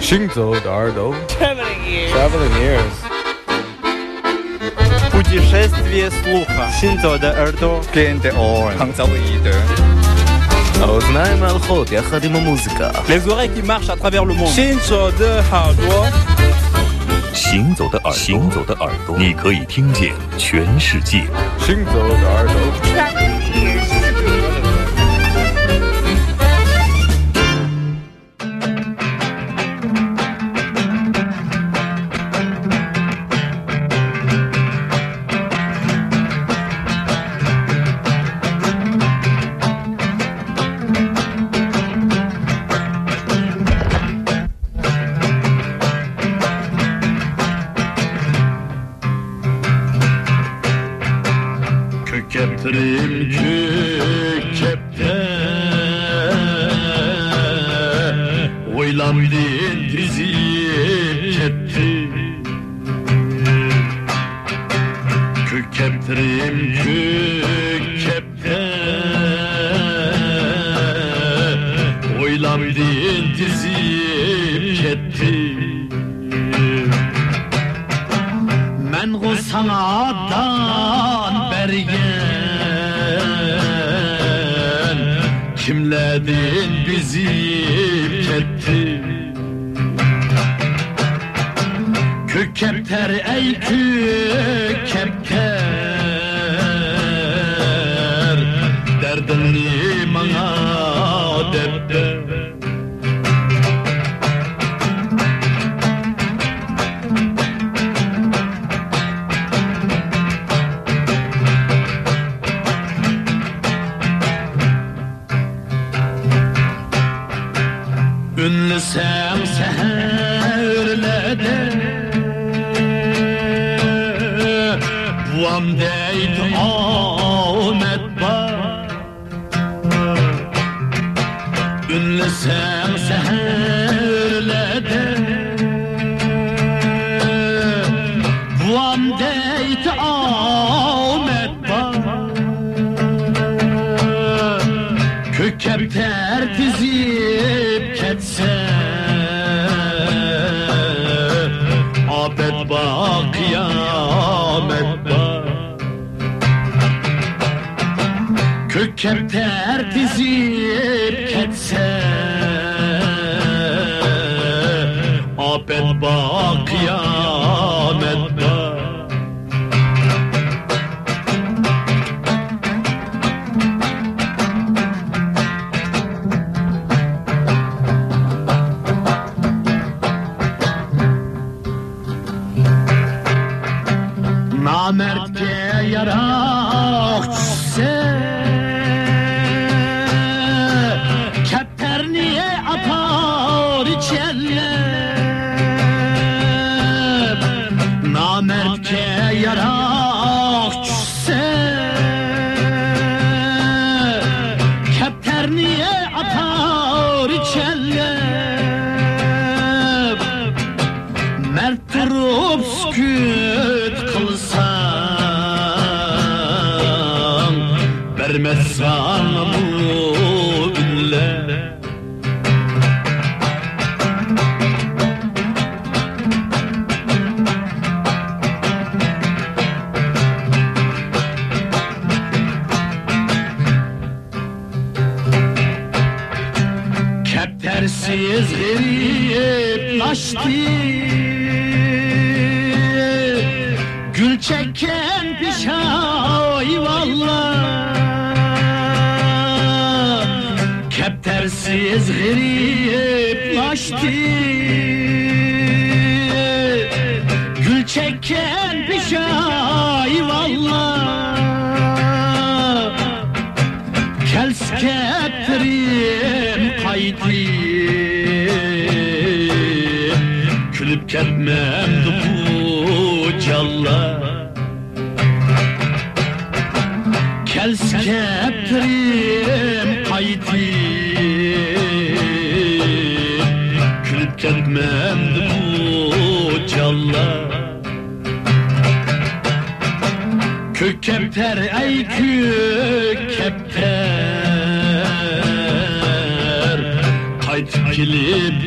行走的耳朵 Traveling ears. Traveling ears Путешествие слуха. Синзо де Эрдо. Клиенты Орен. חנצלואידה האוזניים ההלכות יחד עם המוזיקה Les oreilles qui marchent à travers le monde. Shinzo de Hardwa. 行走的耳朵，行走的耳朵，你可以听见全世界。 行走的耳朵 من غو sanattan beri gel Kimledin bizi ketti? Kök kepter ey kök kepter Sam's bak ah, kıyamette Kök kepter dizip ketse ah, Abet bak kıyamette gözleri hep taştı Gül çeken pişay valla Keptersiz geri hep taştı Gül çeken pişay Ey Kayt kilip.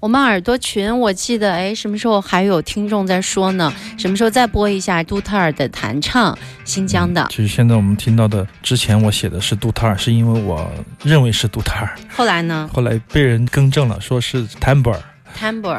我们耳朵群，我记得，哎，什么时候还有听众在说呢？什么时候再播一下杜特尔的弹唱，新疆的？其实现在我们听到的，之前我写的是杜特尔，是因为我认为是杜特尔，后来呢后来被人更正了，说是坦布尔。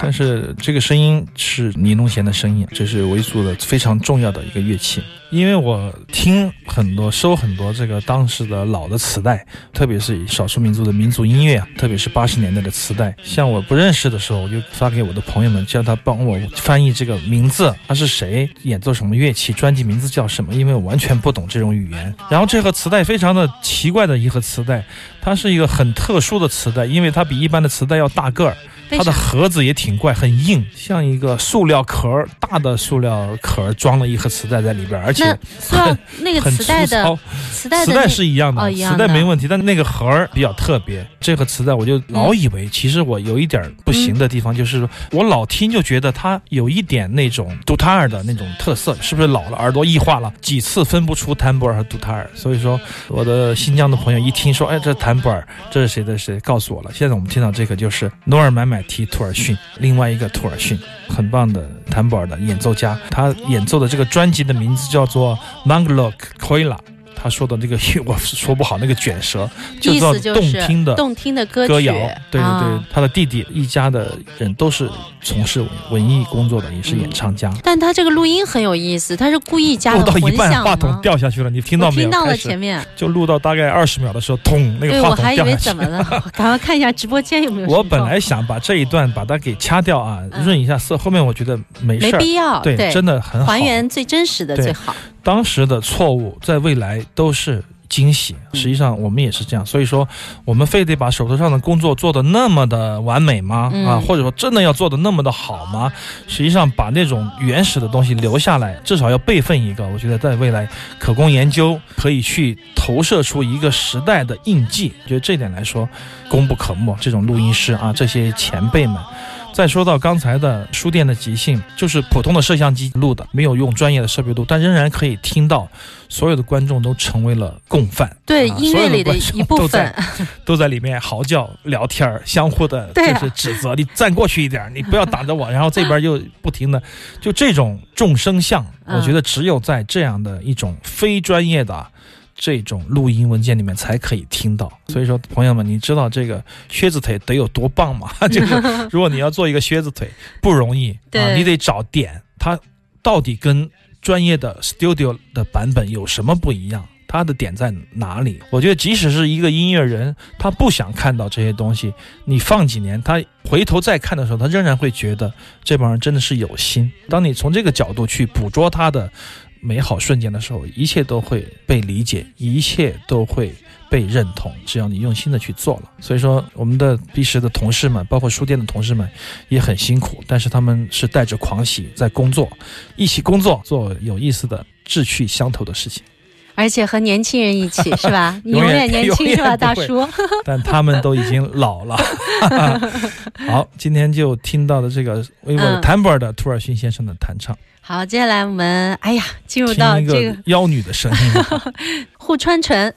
但是这个声音是尼龙弦的声音，这是维族的非常重要的一个乐器。因为我听很多、收很多这个当时的老的磁带，特别是少数民族的民族音乐啊，特别是八十年代的磁带。像我不认识的时候，我就发给我的朋友们，叫他帮我翻译这个名字，他是谁，演奏什么乐器，专辑名字叫什么，因为我完全不懂这种语言。然后这盒磁带非常的奇怪的一盒磁带，它是一个很特殊的磁带，因为它比一般的磁带要大个儿。它的？盒子也挺怪，很硬，像一个塑料壳儿，大的塑料壳儿装了一盒磁带在里边儿，而且那塑料那个很磁带的粗糙。磁带的磁带是一样的，磁哦样的带没问题，但那个盒儿比较特别。这个磁带我就老以为，其实我有一点儿不行的地方，就是说我老听就觉得它有一点那种杜塔尔的那种特色，是不是老了，耳朵异化了，几次分不出坦布尔和杜塔尔。所以说，我的新疆的朋友一听说，哎，这坦布尔，这是谁的谁，告诉我了。现在我们听到这个就是努尔买买提托尔逊，另外一个托尔逊，很棒的坦博尔的演奏家，他演奏的这个专辑的名字叫做 Manglok Koila。他说的那个 我说不好，那个卷舌 就意叫动思就是听的动听的歌，歌谣，对对对，啊他的弟弟一家的人都是从事文艺工作的，也是演唱家。但他这个录音很有意思，他是故意加录了混到一半，话筒？掉下去了，你听到没有？听到了前面，就录到大概二十秒的时候，咚，那个话筒我还以为掉下去。怎么了，赶快看一下直播间有没有我本来想把这一段把它给掐掉啊，嗯润一下色，后面我觉得没事儿。必要，对，真的很好。还原最真实的最好。当时的错误，在未来都是惊喜。实际上，我们也是这样。所以说，我们非得把手头上的工作做得那么的完美吗？嗯啊，或者说真的要做得那么的好吗？实际上，把那种原始的东西留下来，至少要备份一个。我觉得在未来可供研究，可以去投射出一个时代的印记。觉得这点来说，功不可没。这种录音师啊，这些前辈们。再说到刚才的书店的即兴，就是普通的摄像机录的，没有用专业的设备录，但仍然可以听到所有的观众都成为了共犯，对啊音乐里的观众一部都在分，都在里面嚎叫、聊天儿，相互的就是指责，你站过去一点儿，你不要挡着我，然后这边又不停的，就这种众生相，嗯我觉得只有在这样的一种非专业的。这种录音文件里面才可以听到，所以说朋友们，你知道这个靴子腿得有多棒吗？就是如果你要做一个靴子腿 不容易啊，你得找点，它到底跟专业的 studio 的版本有什么不一样？它的点在哪里？我觉得即使是一个音乐人，他不想看到这些东西，你放几年，他回头再看的时候，他仍然会觉得这帮人真的是有心。当你从这个角度去捕捉他的美好瞬间的时候，一切都会被理解，一切都会被认同。只要你用心的去做了，所以说我们的 B 十的同事们，包括书店的同事们也很辛苦，但是他们是带着狂喜在工作，一起工作，做有意思的、志趣相投的事情。而且和年轻人一起是吧？你永远年轻是吧，大叔？但他们都已经老了。好，今天就听到的这个维嗯 t a m b e r 的土尔逊先生的弹唱，好，接下来我们哎呀，进入到这个妖女的声音。户川纯。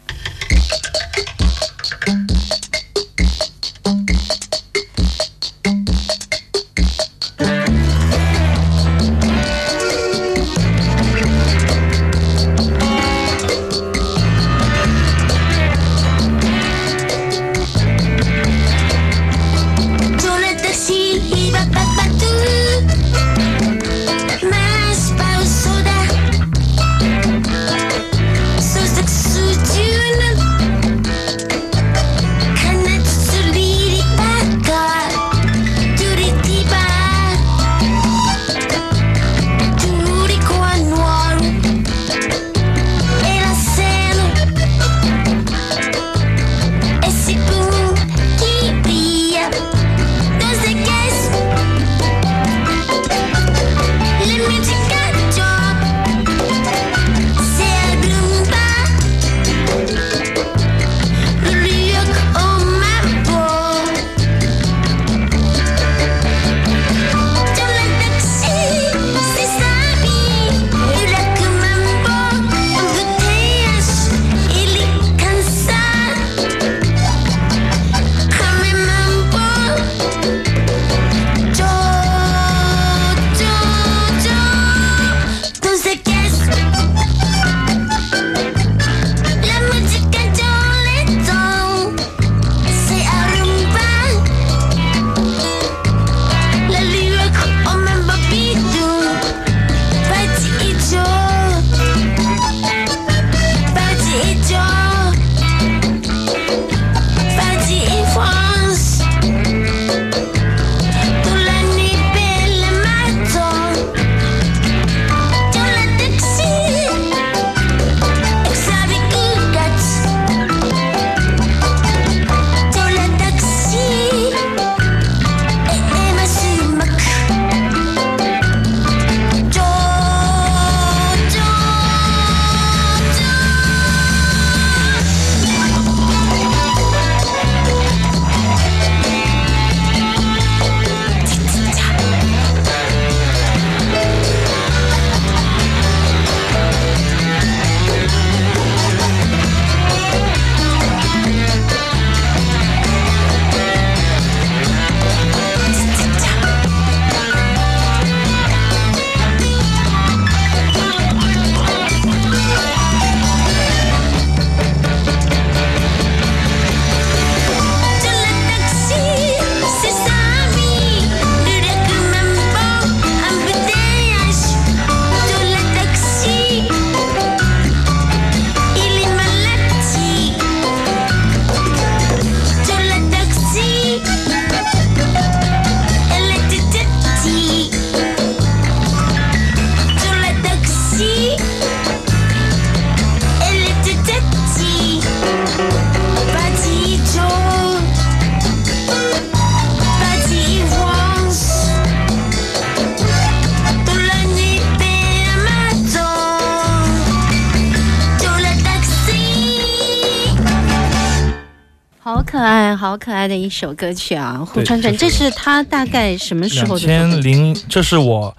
的一首歌曲啊！胡传纯，这这是是他大概什么时候的作品？千零，这是我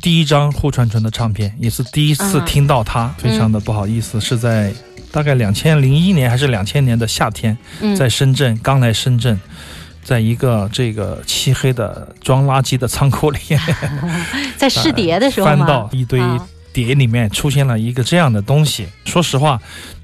第一张户川纯的唱片，也是第一次嗯听到他，非常的不好意思，是在大概两千零一年还是两千年的夏天，嗯在深圳，刚来深圳。在一个这个漆黑的装垃圾的仓库里，在试碟的时候？翻到一堆啊碟里面出现了一个这样的东西。说实话，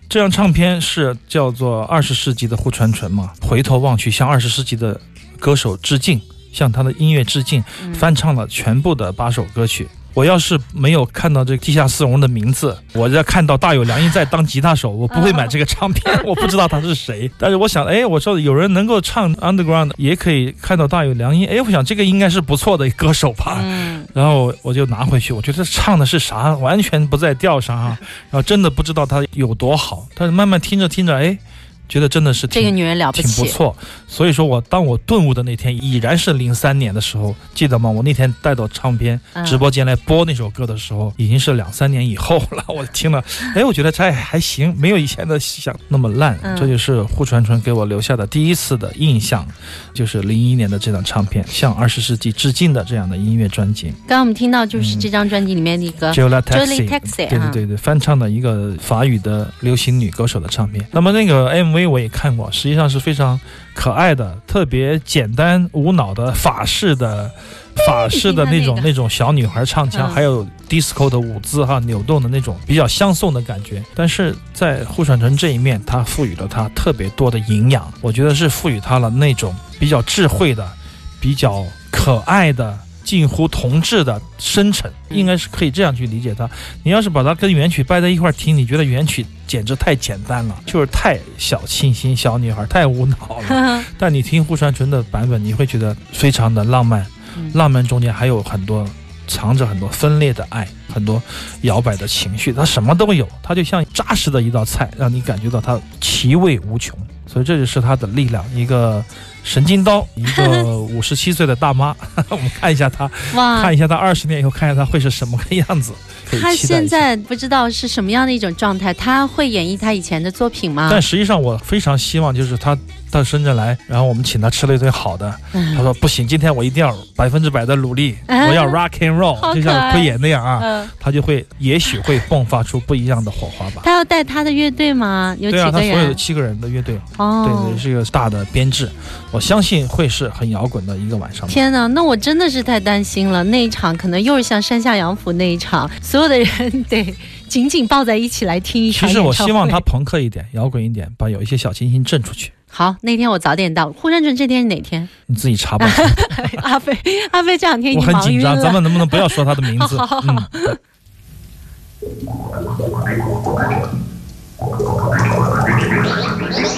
这张唱片是叫做二十世纪的户川纯嘛，回头望去向二十世纪的歌手致敬，向他的音乐致敬，嗯翻唱了全部的八首歌曲。我要是没有看到这个地下丝绒的名字，我要看到大有良一在当吉他手，我不会买这个唱片，我不知道他是谁。但是我想，哎，我说有人能够唱 underground，也可以看到大有良一，哎，我想这个应该是不错的歌手吧。然后我就拿回去，我觉得唱的是啥，完全不在调上啊。然后真的不知道他有多好，但是慢慢听着听着，哎，觉得真的是这个女人了不起，挺不错。所以说我当我顿悟的那天，已然是零三年的时候，记得吗？我那天带到唱片嗯直播间来播那首歌的时候，已经是两三年以后了。我听了，哎，我觉得这还还行，没有以前的想那么烂。嗯这就是户川纯给我留下的第一次的印象，就是零一年的这张唱片，向二十世纪致敬的这样的音乐专辑。刚刚我们听到就是这张专辑里面的一个 Jolie 啊对对对对，翻唱的一个法语的流行女歌手的唱片。那么那个 MV 我也看过，实际上是非常可爱的，特别简单无脑的法式的。法式的那种那个那种小女孩唱腔，嗯还有 disco 的舞姿哈，扭动的那种比较相送的感觉。但是在户川城这一面，它赋予了它特别多的营养，我觉得是赋予它了那种比较智慧的、比较可爱的、近乎同质的深沉，应该是可以这样去理解它。你要是把它跟原曲掰在一块儿听，你觉得原曲简直太简单了，就是太小清新小女孩，太无脑了。但你听户川纯的版本，你会觉得非常的浪漫，嗯浪漫中间还有很多藏着很多分裂的爱，很多摇摆的情绪，它什么都有，它就像扎实的一道菜，让你感觉到它其味无穷。所以这就是它的力量，一个神经刀，一个 五十七岁的大妈。我们看一下她，哇看，一下她二十年以后，看一下她会是什么个样子。他现在不知道是什么样的一种状态，他会演绎他以前的作品吗？但实际上，我非常希望就是他到深圳来，然后我们请他吃了一顿好的。嗯他说不行，今天我一定要百分之百的努力，嗯我要 rock and roll，就像奎爷那样啊，嗯，他就会也许会迸发出不一样的火花吧。他要带他的乐队吗？有几对啊，他？所有的七个人的乐队，哦对，，是一个大的编制，我相信会是很摇滚的一个晚上。天哪，那我真的是太担心了。那一场可能又是像山下洋辅那一场，所有的人得紧紧抱在一起来听一场其实我希望他朋克一点，摇滚一点，把有一些小清新震出去。好，那天我早点到。呼山城这天是哪天？你自己查吧。阿飞阿飞这两天已经很紧张，咱们能不能不要说他的名字？嗯。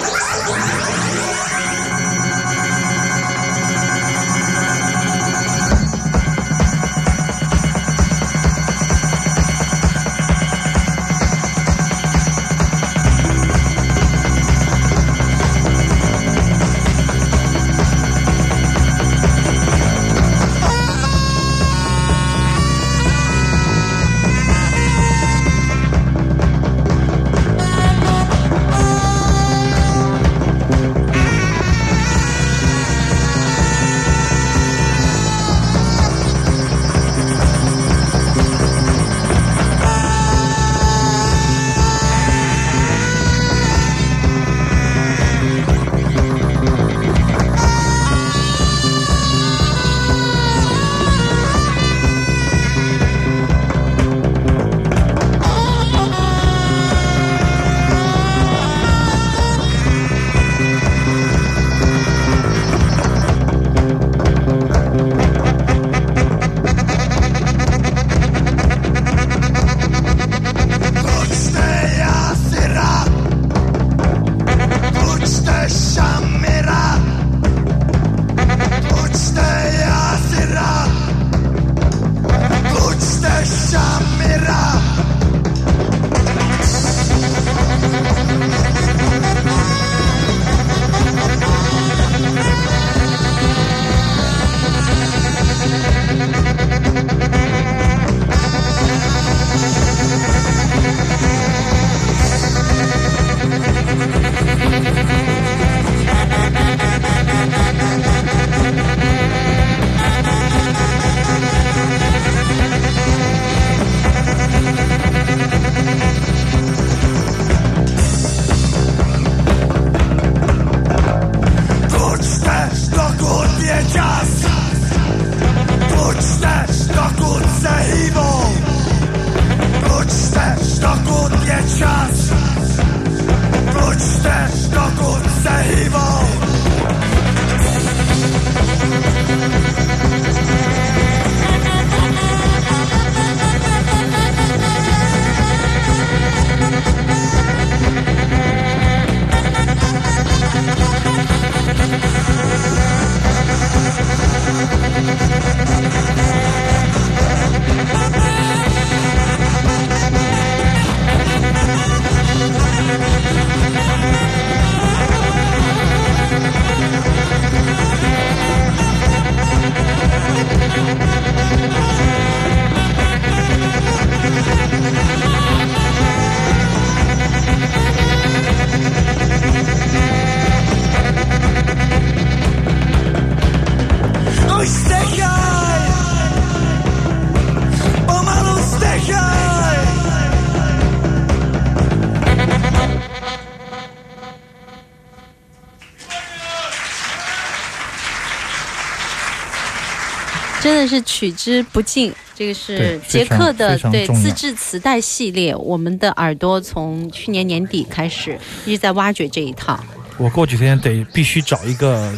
是取之不尽。这个是对捷克的对自制磁带系列，我们的耳朵从去年年底开始一直在挖掘这一套。我过几天得必须找一个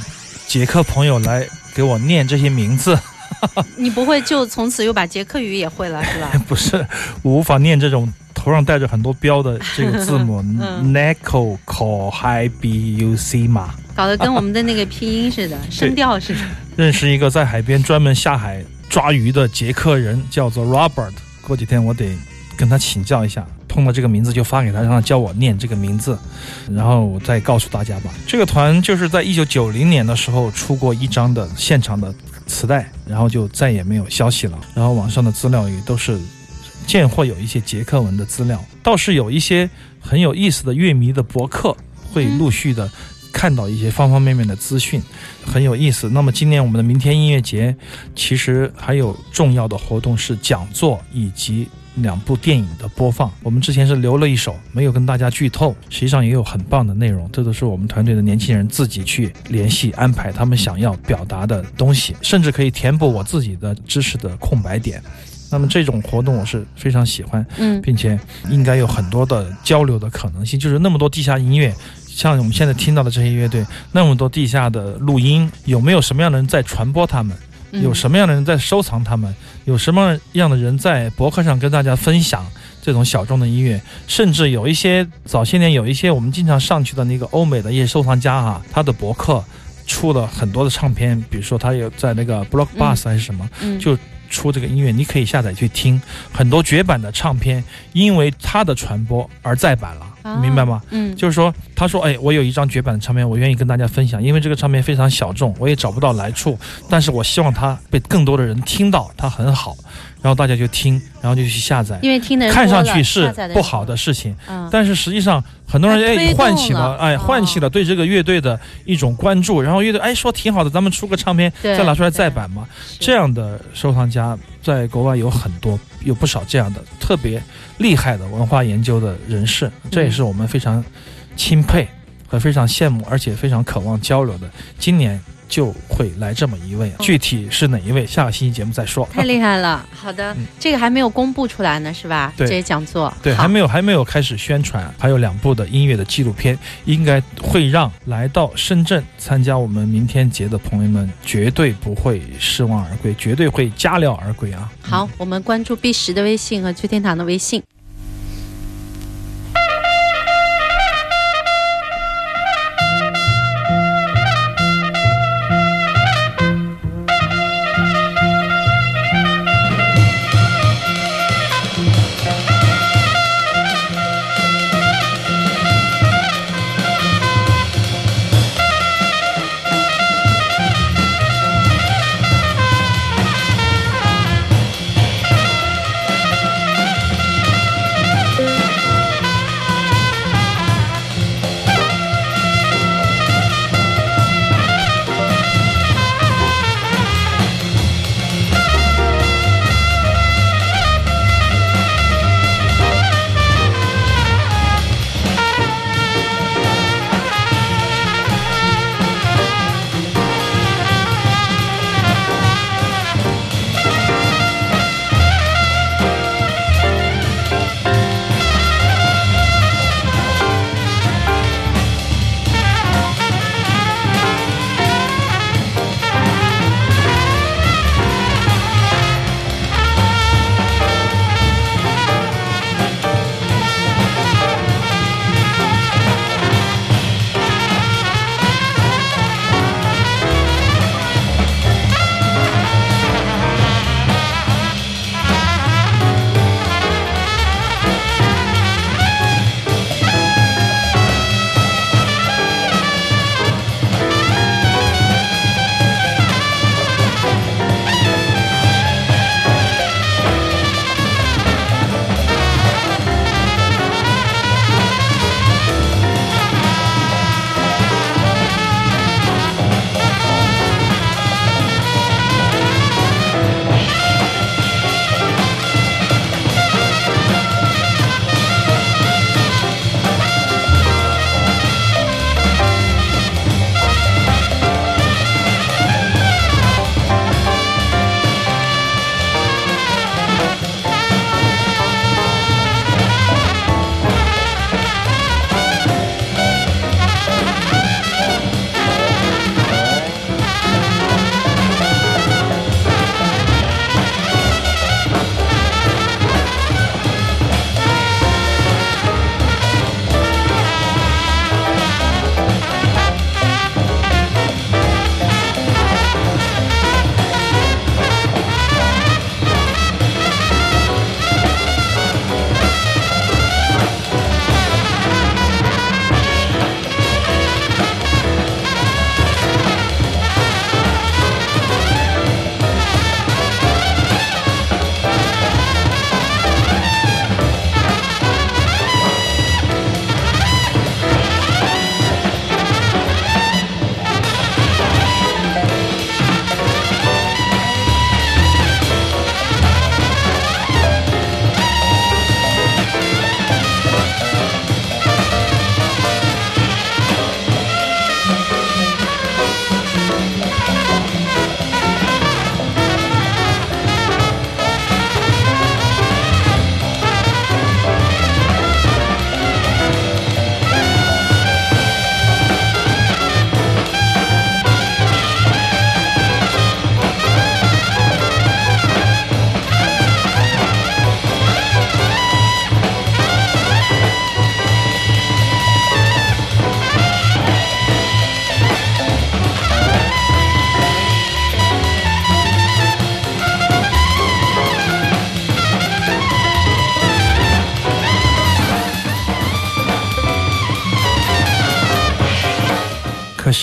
捷克朋友来给我念这些名字，你不会就从此又把捷克语也会了是吧？不是我无法念这种头上带着很多标的这个字母 嗯 n e c o c o h i b u c 嘛。搞得跟我们的那个拼音似的，声调似的。认识一个在海边专门下海抓鱼的捷克人，叫做 Robert。过几天我得跟他请教一下，碰到这个名字就发给他，让他教我念这个名字，然后我再告诉大家吧。这个团就是在一九九零年的时候出过一张的现场的磁带，然后就再也没有消息了。然后网上的资料也都是见或有一些捷克文的资料，倒是有一些很有意思的乐迷的博客会陆续的看到一些方方面面的资讯。很有意思。那么今年我们的明天音乐节，其实还有重要的活动是讲座以及两部电影的播放。我们之前是留了一手，没有跟大家剧透，实际上也有很棒的内容。这都是我们团队的年轻人自己去联系安排他们想要表达的东西，甚至可以填补我自己的知识的空白点。那么这种活动我是非常喜欢，嗯并且应该有很多的交流的可能性。就是那么多地下音乐，像我们现在听到的这些乐队，那么多地下的录音，有没有什么样的人在传播他们？嗯有什么样的人在收藏他们？有什么样的人在博客上跟大家分享这种小众的音乐？甚至有一些早些年有一些我们经常上去的那个欧美的一些收藏家哈、他的博客出了很多的唱片，比如说他有在那个 Block Bus 还是什么，嗯就出这个音乐，你可以下载去听。很多绝版的唱片因为它的传播而再版了，啊你明白吗？嗯，就是说，他说，哎，我有一张绝版的唱片，我愿意跟大家分享，因为这个唱片非常小众，我也找不到来处，但是我希望它被更多的人听到，它很好，然后大家就听，然后就去下载。因为听的人看上去是不好的事情，嗯，但是实际上很多人哎唤起了了哎哦唤起了对这个乐队的一种关注，然后乐队哎说挺好的，咱们出个唱片对再拿出来再版嘛。这样的收藏家在国外有很多，有不少这样的特别厉害的文化研究的人士，这也是我们非常钦佩和非常羡慕，而且非常渴望交流的。今年就会来这么一位，具体是哪一位，下个星期节目再说。太厉害了。好的嗯，这个还没有公布出来呢，是吧？对这些讲座，对，还没有还没有开始宣传，还有两部的音乐的纪录片，应该会让来到深圳参加我们明天节的朋友们绝对不会失望而归，绝对会加料而归啊！好，我们关注 B 十的微信和崔天堂的微信。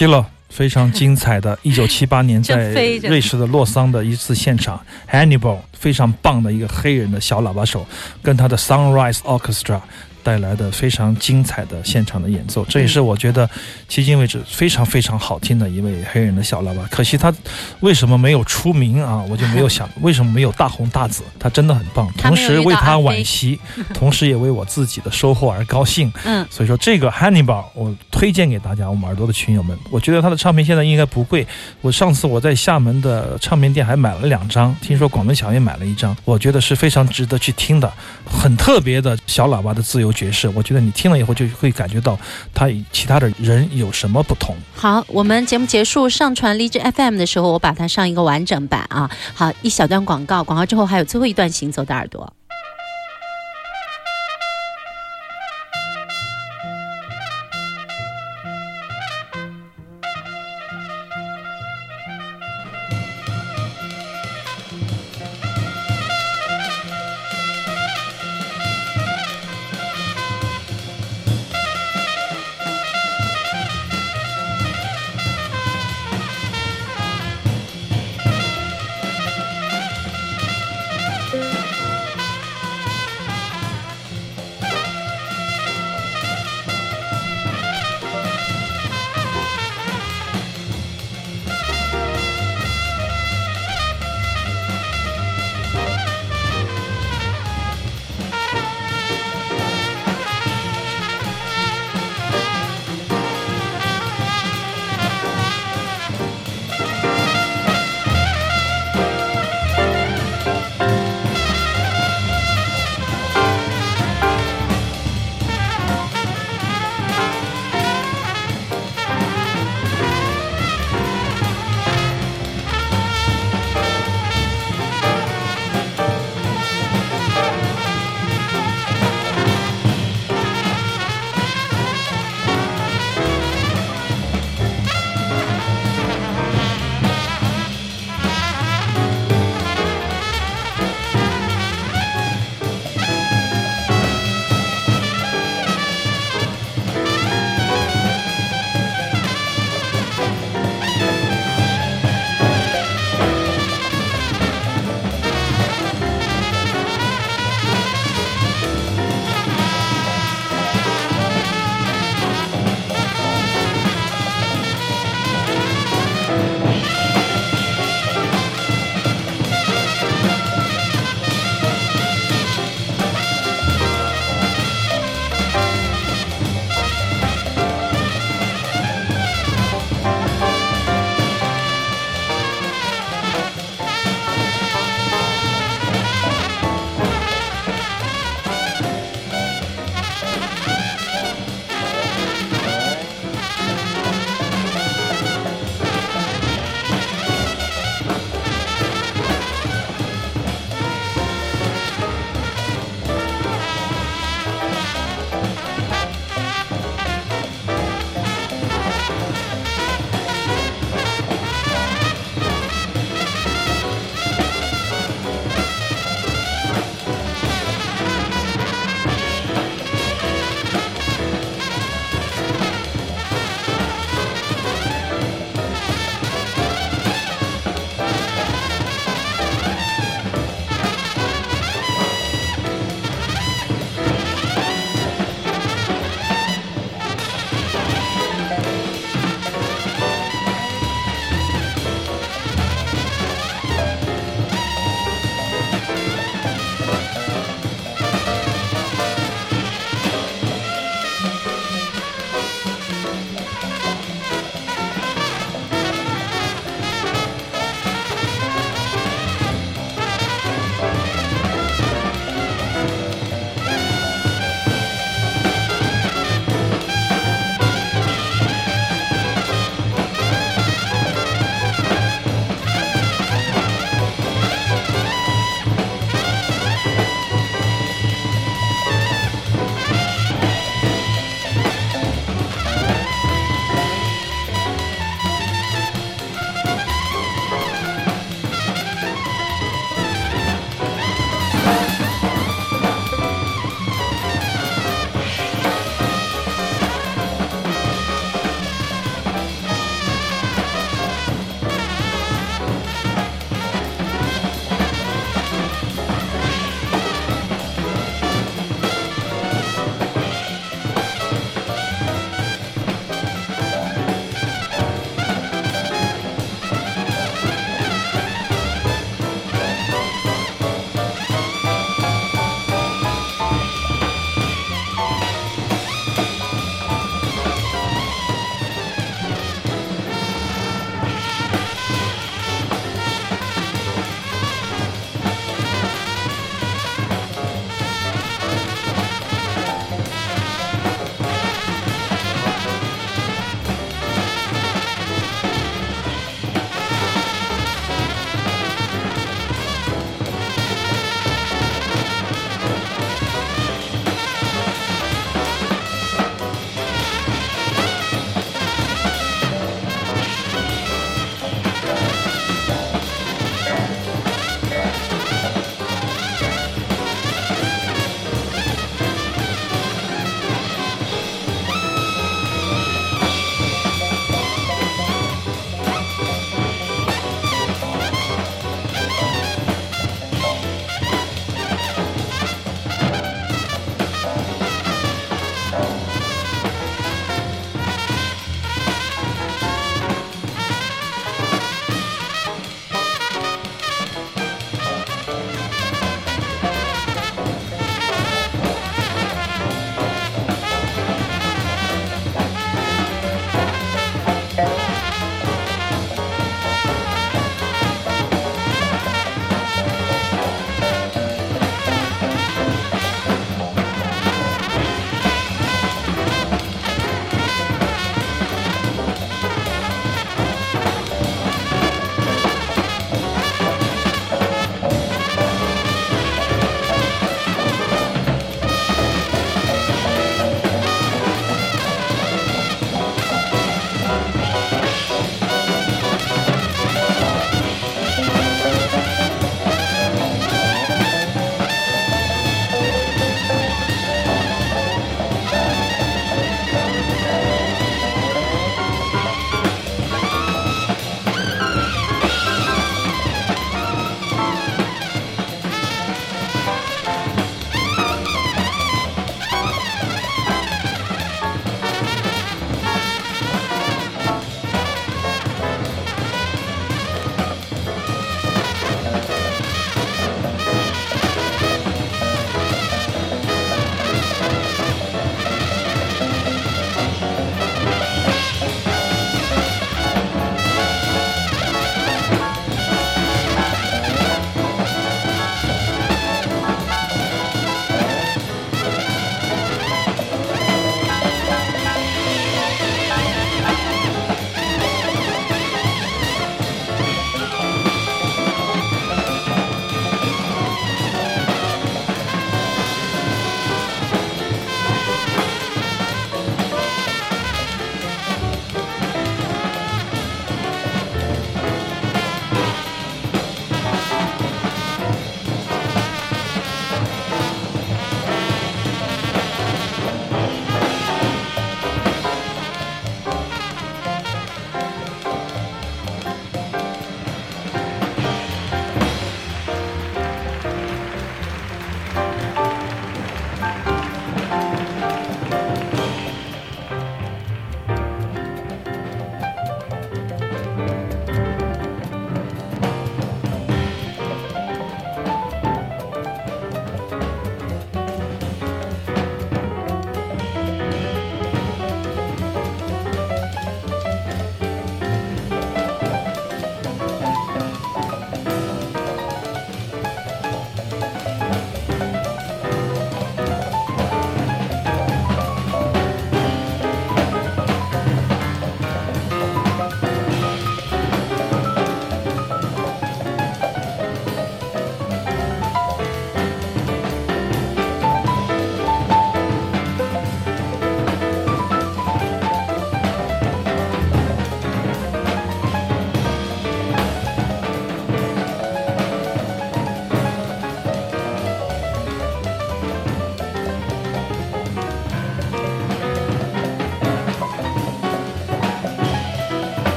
惜了。非常精彩的，一九七八年在瑞士的洛桑的一次现场，Hannibal 非常棒的一个黑人的小喇叭手，跟他的 Sunrise Orchestra 带来的非常精彩的现场的演奏，这也是我觉得迄今为止非常非常好听的一位黑人的小喇叭。可惜他为什么没有出名啊？我就没有想 为什么没有大红大紫。他真的很棒，同时为他惋惜，同时也为我自己的收获而高兴。嗯，所以说这个 Hannibal 我推荐给大家，我们耳朵的群友们。我觉得他的唱片现在应该不贵，我上次我在厦门的唱片店还买了两张，听说广东小也买了一张，我觉得是非常值得去听的，很特别的小喇叭的自由爵士。我觉得你听了以后就会感觉到他与其他的人有什么不同。好，我们节目结束上传荔枝 FM 的时候，我把它上一个完整版啊。好，一小段广告，广告之后还有最后一段行走的耳朵。